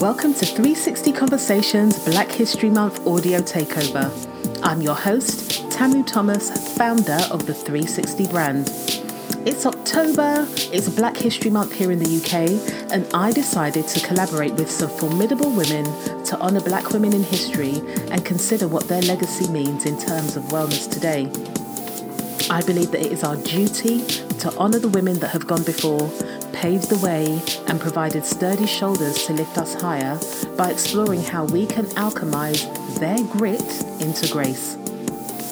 Welcome to 360 Conversations Black History Month audio takeover. I'm your host, Tamu Thomas, founder of the 360 brand. It's October, it's Black History Month here in the UK, and I decided to collaborate with some formidable women to honour black women in history and consider what their legacy means in terms of wellness today. I believe that it is our duty to honour the women that have gone before, paved the way, and provided sturdy shoulders to lift us higher by exploring how we can alchemize their grit into grace.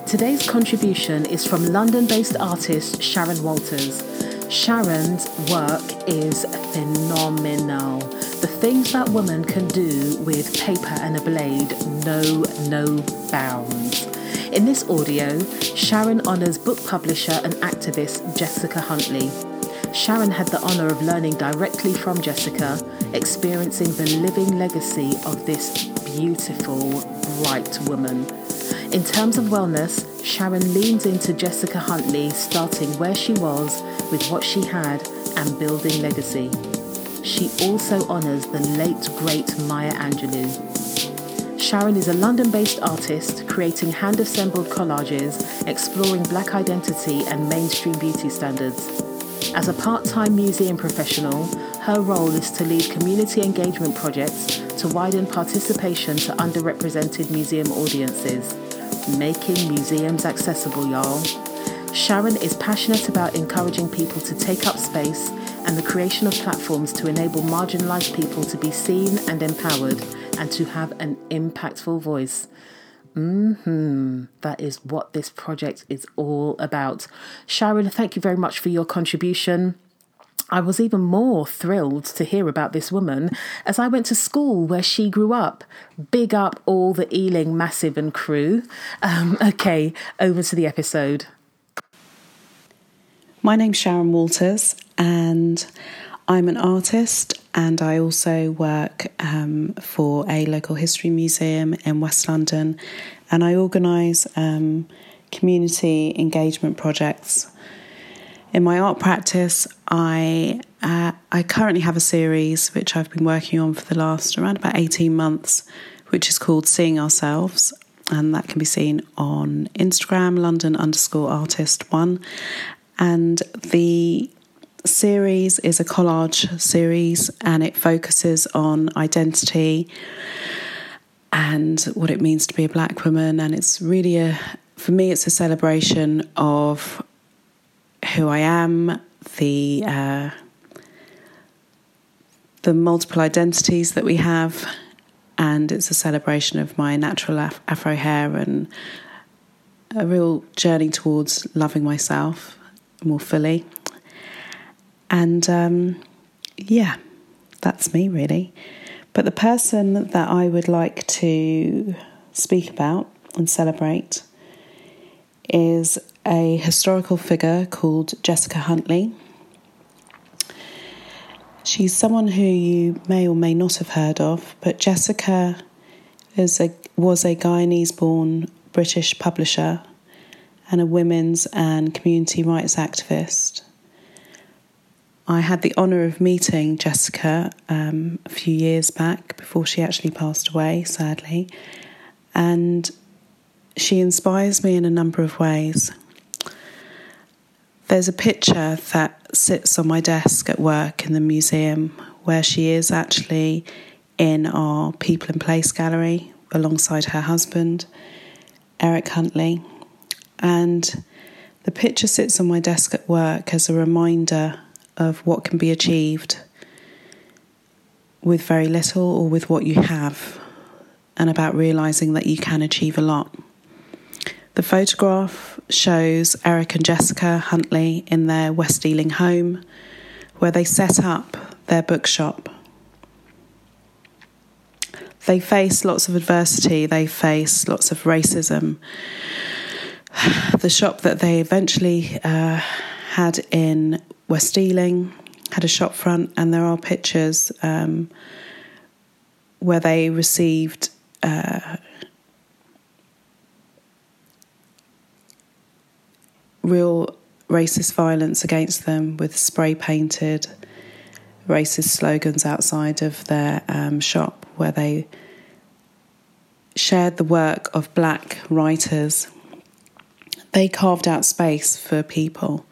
Today's contribution is from London based artist Sharon Walters. Sharon's work is phenomenal. The things that woman can do with paper and a blade know no bounds. In this audio, Sharon honours book publisher and activist Jessica Huntley. Sharon had the honour of learning directly from Jessica, experiencing the living legacy of this beautiful, bright woman. In terms of wellness, Sharon leans into Jessica Huntley, starting where she was with what she had and building legacy. She also honours the late great Maya Angelou. Sharon is a London based artist creating hand assembled collages exploring black identity and mainstream beauty standards. As a part time museum professional, her role is to lead community engagement projects to widen participation to underrepresented museum audiences, making museums accessible, y'all. Sharon is passionate about encouraging people to take up space and the creation of platforms to enable marginalised people to be seen and empowered and to have an impactful voice. Hmm, that is what this project is all about. Sharon, thank you very much for your contribution. I was even more thrilled to hear about this woman as I went to school where she grew up. Big up all the Ealing Massive and crew. Um, okay, over to the episode. My name's Sharon Walters, and I'm an artist and I also work um, for a local history museum in West London, and I organise um, community engagement projects. In my art practice, I uh, I currently have a series which I've been working on for the last around about eighteen months, which is called Seeing Ourselves, and that can be seen on Instagram, London underscore artist one, and the series is a collage series and it focuses on identity and what it means to be a black woman. And it's really a, for me, it's a celebration of who I am, the, uh, the multiple identities that we have, and it's a celebration of my natural af- afro hair and a real journey towards loving myself more fully. And um, yeah, that's me really. But the person that I would like to speak about and celebrate is a historical figure called Jessica Huntley. She's someone who you may or may not have heard of, but Jessica is a, was a Guyanese born British publisher and a women's and community rights activist. I had the honour of meeting Jessica um, a few years back before she actually passed away, sadly, and she inspires me in a number of ways. There's a picture that sits on my desk at work in the museum where she is actually in our People and Place gallery alongside her husband, Eric Huntley. And the picture sits on my desk at work as a reminder of what can be achieved with very little or with what you have, and about realizing that you can achieve a lot. The photograph shows Eric and Jessica Huntley in their West Ealing home, where they set up their bookshop. They face lots of adversity, they face lots of racism. The shop that they eventually uh, had in West Ealing, had a shop front, and there are pictures um, where they received. Uh, real racist violence against them with spray painted racist slogans outside of their um, shop where they shared the work of black writers. They carved out space for people.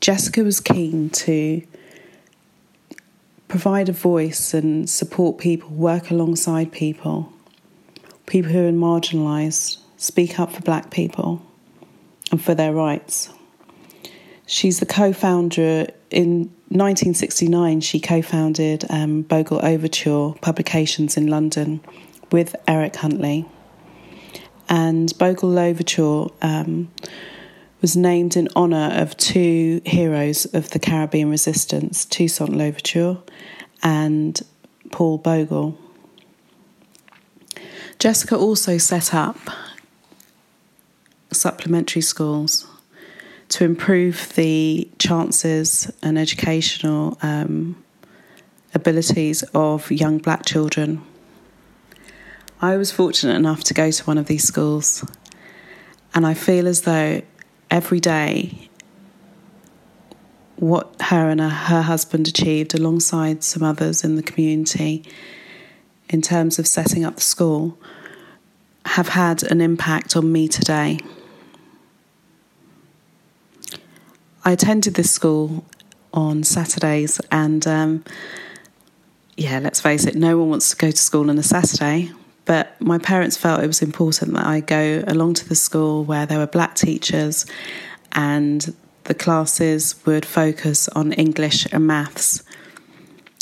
Jessica was keen to provide a voice and support people, work alongside people, people who are marginalised, speak up for black people and for their rights. She's the co founder in 1969. She co founded um, Bogle L'Ouverture Publications in London with Eric Huntley. And Bogle L'Ouverture um, was named in honour of two heroes of the Caribbean resistance, Toussaint Louverture and Paul Bogle. Jessica also set up supplementary schools to improve the chances and educational um, abilities of young black children. I was fortunate enough to go to one of these schools, and I feel as though every day what her and her husband achieved alongside some others in the community in terms of setting up the school have had an impact on me today. I attended this school on Saturdays, and um, yeah, let's face it, no one wants to go to school on a Saturday. But my parents felt it was important that I go along to the school where there were black teachers and the classes would focus on English and maths.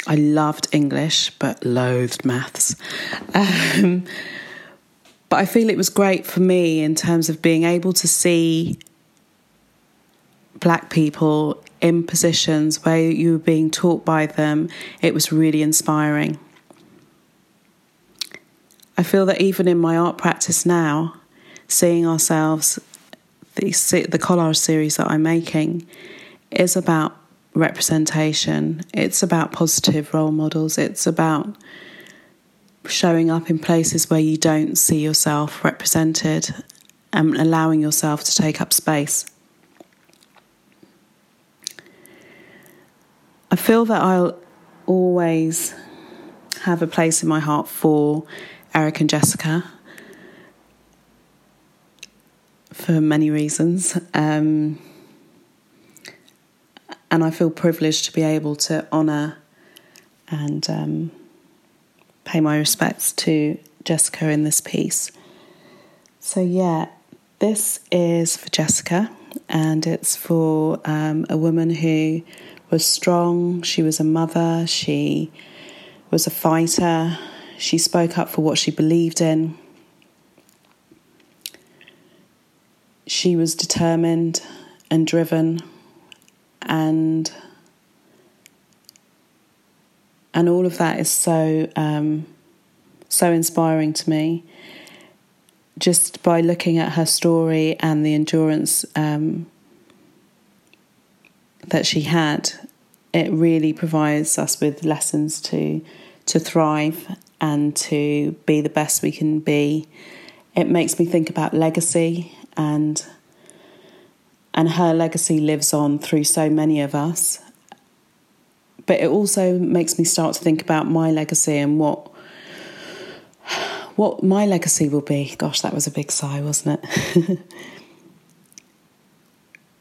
I loved English but loathed maths. Um, but I feel it was great for me in terms of being able to see black people in positions where you were being taught by them. It was really inspiring. I feel that even in my art practice now, seeing ourselves, the, the collage series that I'm making is about representation. It's about positive role models. It's about showing up in places where you don't see yourself represented and allowing yourself to take up space. I feel that I'll always have a place in my heart for Eric and Jessica for many reasons. Um, and I feel privileged to be able to honour and um, pay my respects to Jessica in this piece. So, yeah, this is for Jessica, and it's for um, a woman who was strong, she was a mother, she was a fighter, she spoke up for what she believed in. She was determined and driven and and all of that is so um, so inspiring to me. Just by looking at her story and the endurance um, that she had, it really provides us with lessons to to thrive and to be the best we can be. It makes me think about legacy and and her legacy lives on through so many of us. But it also makes me start to think about my legacy and what what my legacy will be. Gosh, that was a big sigh, wasn't it?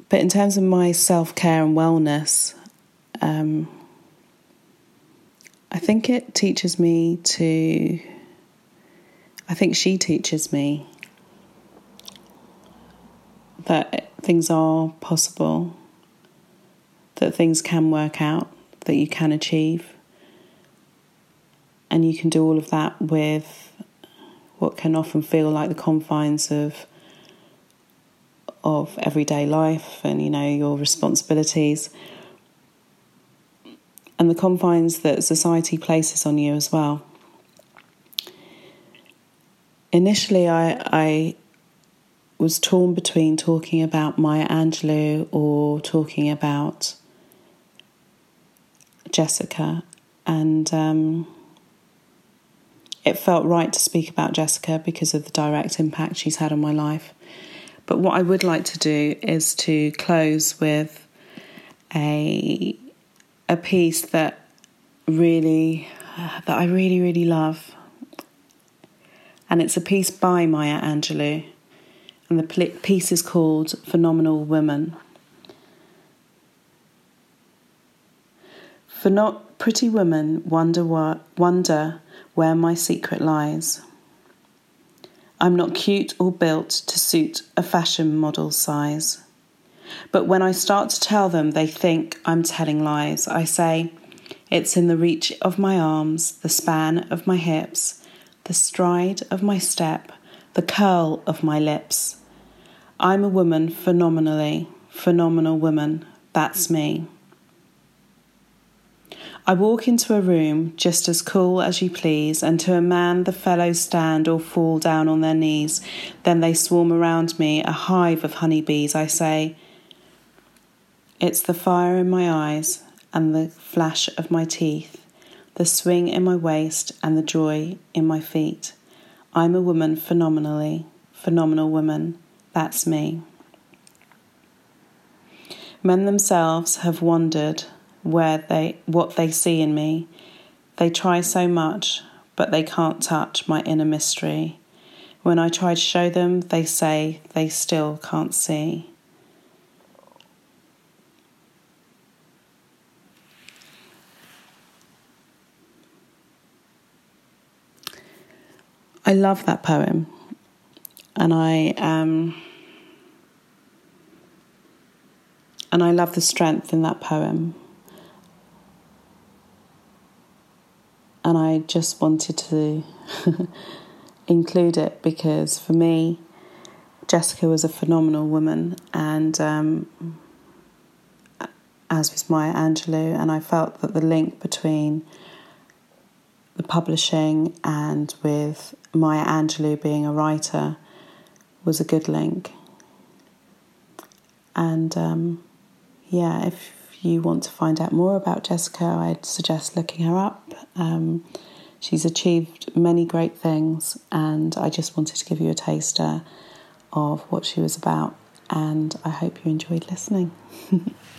but in terms of my self care and wellness, um, I think it teaches me to. I think she teaches me that things are possible, that things can work out, that you can achieve. And you can do all of that with what can often feel like the confines of of everyday life and you know your responsibilities and the confines that society places on you as well. Initially, I, I was torn between talking about Maya Angelou or talking about Jessica, and um, it felt right to speak about Jessica because of the direct impact she's had on my life. But what I would like to do is to close with a a piece that really that I really really love, and it's a piece by Maya Angelou, and the piece is called "Phenomenal Women." For not pretty women wonder what wonder where my secret lies. I'm not cute or built to suit a fashion model size. But when I start to tell them, they think I'm telling lies. I say, it's in the reach of my arms, the span of my hips, the stride of my step, the curl of my lips. I'm a woman phenomenally, phenomenal woman. That's me. I walk into a room just as cool as you please, and to a man the fellows stand or fall down on their knees. Then they swarm around me, a hive of honeybees. I say, It's the fire in my eyes and the flash of my teeth, the swing in my waist and the joy in my feet. I'm a woman phenomenally, phenomenal woman. That's me. Men themselves have wondered where they what they see in me. They try so much, but they can't touch my inner mystery. When I try to show them, they say they still can't see. I love that poem, and I um, and I love the strength in that poem. and I just wanted to include it because for me, Jessica was a phenomenal woman, and um, as was Maya Angelou, and I felt that the link between the publishing and with Maya Angelou being a writer was a good link. And um, yeah, if you want to find out more about Jessica, I'd suggest looking her up. Um, she's achieved many great things, and I just wanted to give you a taster of what she was about. And I hope you enjoyed listening.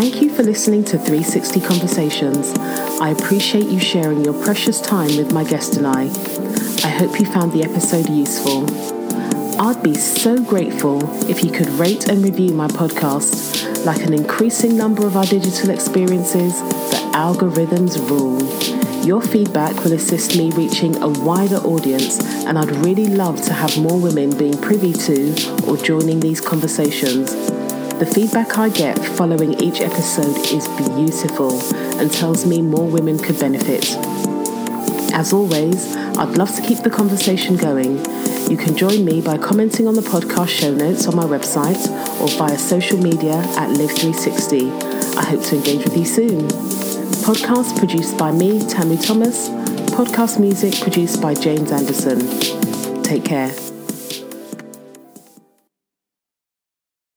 Thank you for listening to 360 Conversations. I appreciate you sharing your precious time with my guest and I. I hope you found the episode useful. I'd be so grateful if you could rate and review my podcast. Like an increasing number of our digital experiences, the algorithms rule. Your feedback will assist me reaching a wider audience, and I'd really love to have more women being privy to or joining these conversations. The feedback I get following each episode is beautiful and tells me more women could benefit. As always, I'd love to keep the conversation going. You can join me by commenting on the podcast show notes on my website or via social media at Live360. I hope to engage with you soon. Podcast produced by me, Tamu Thomas. Podcast music produced by James Anderson. Take care.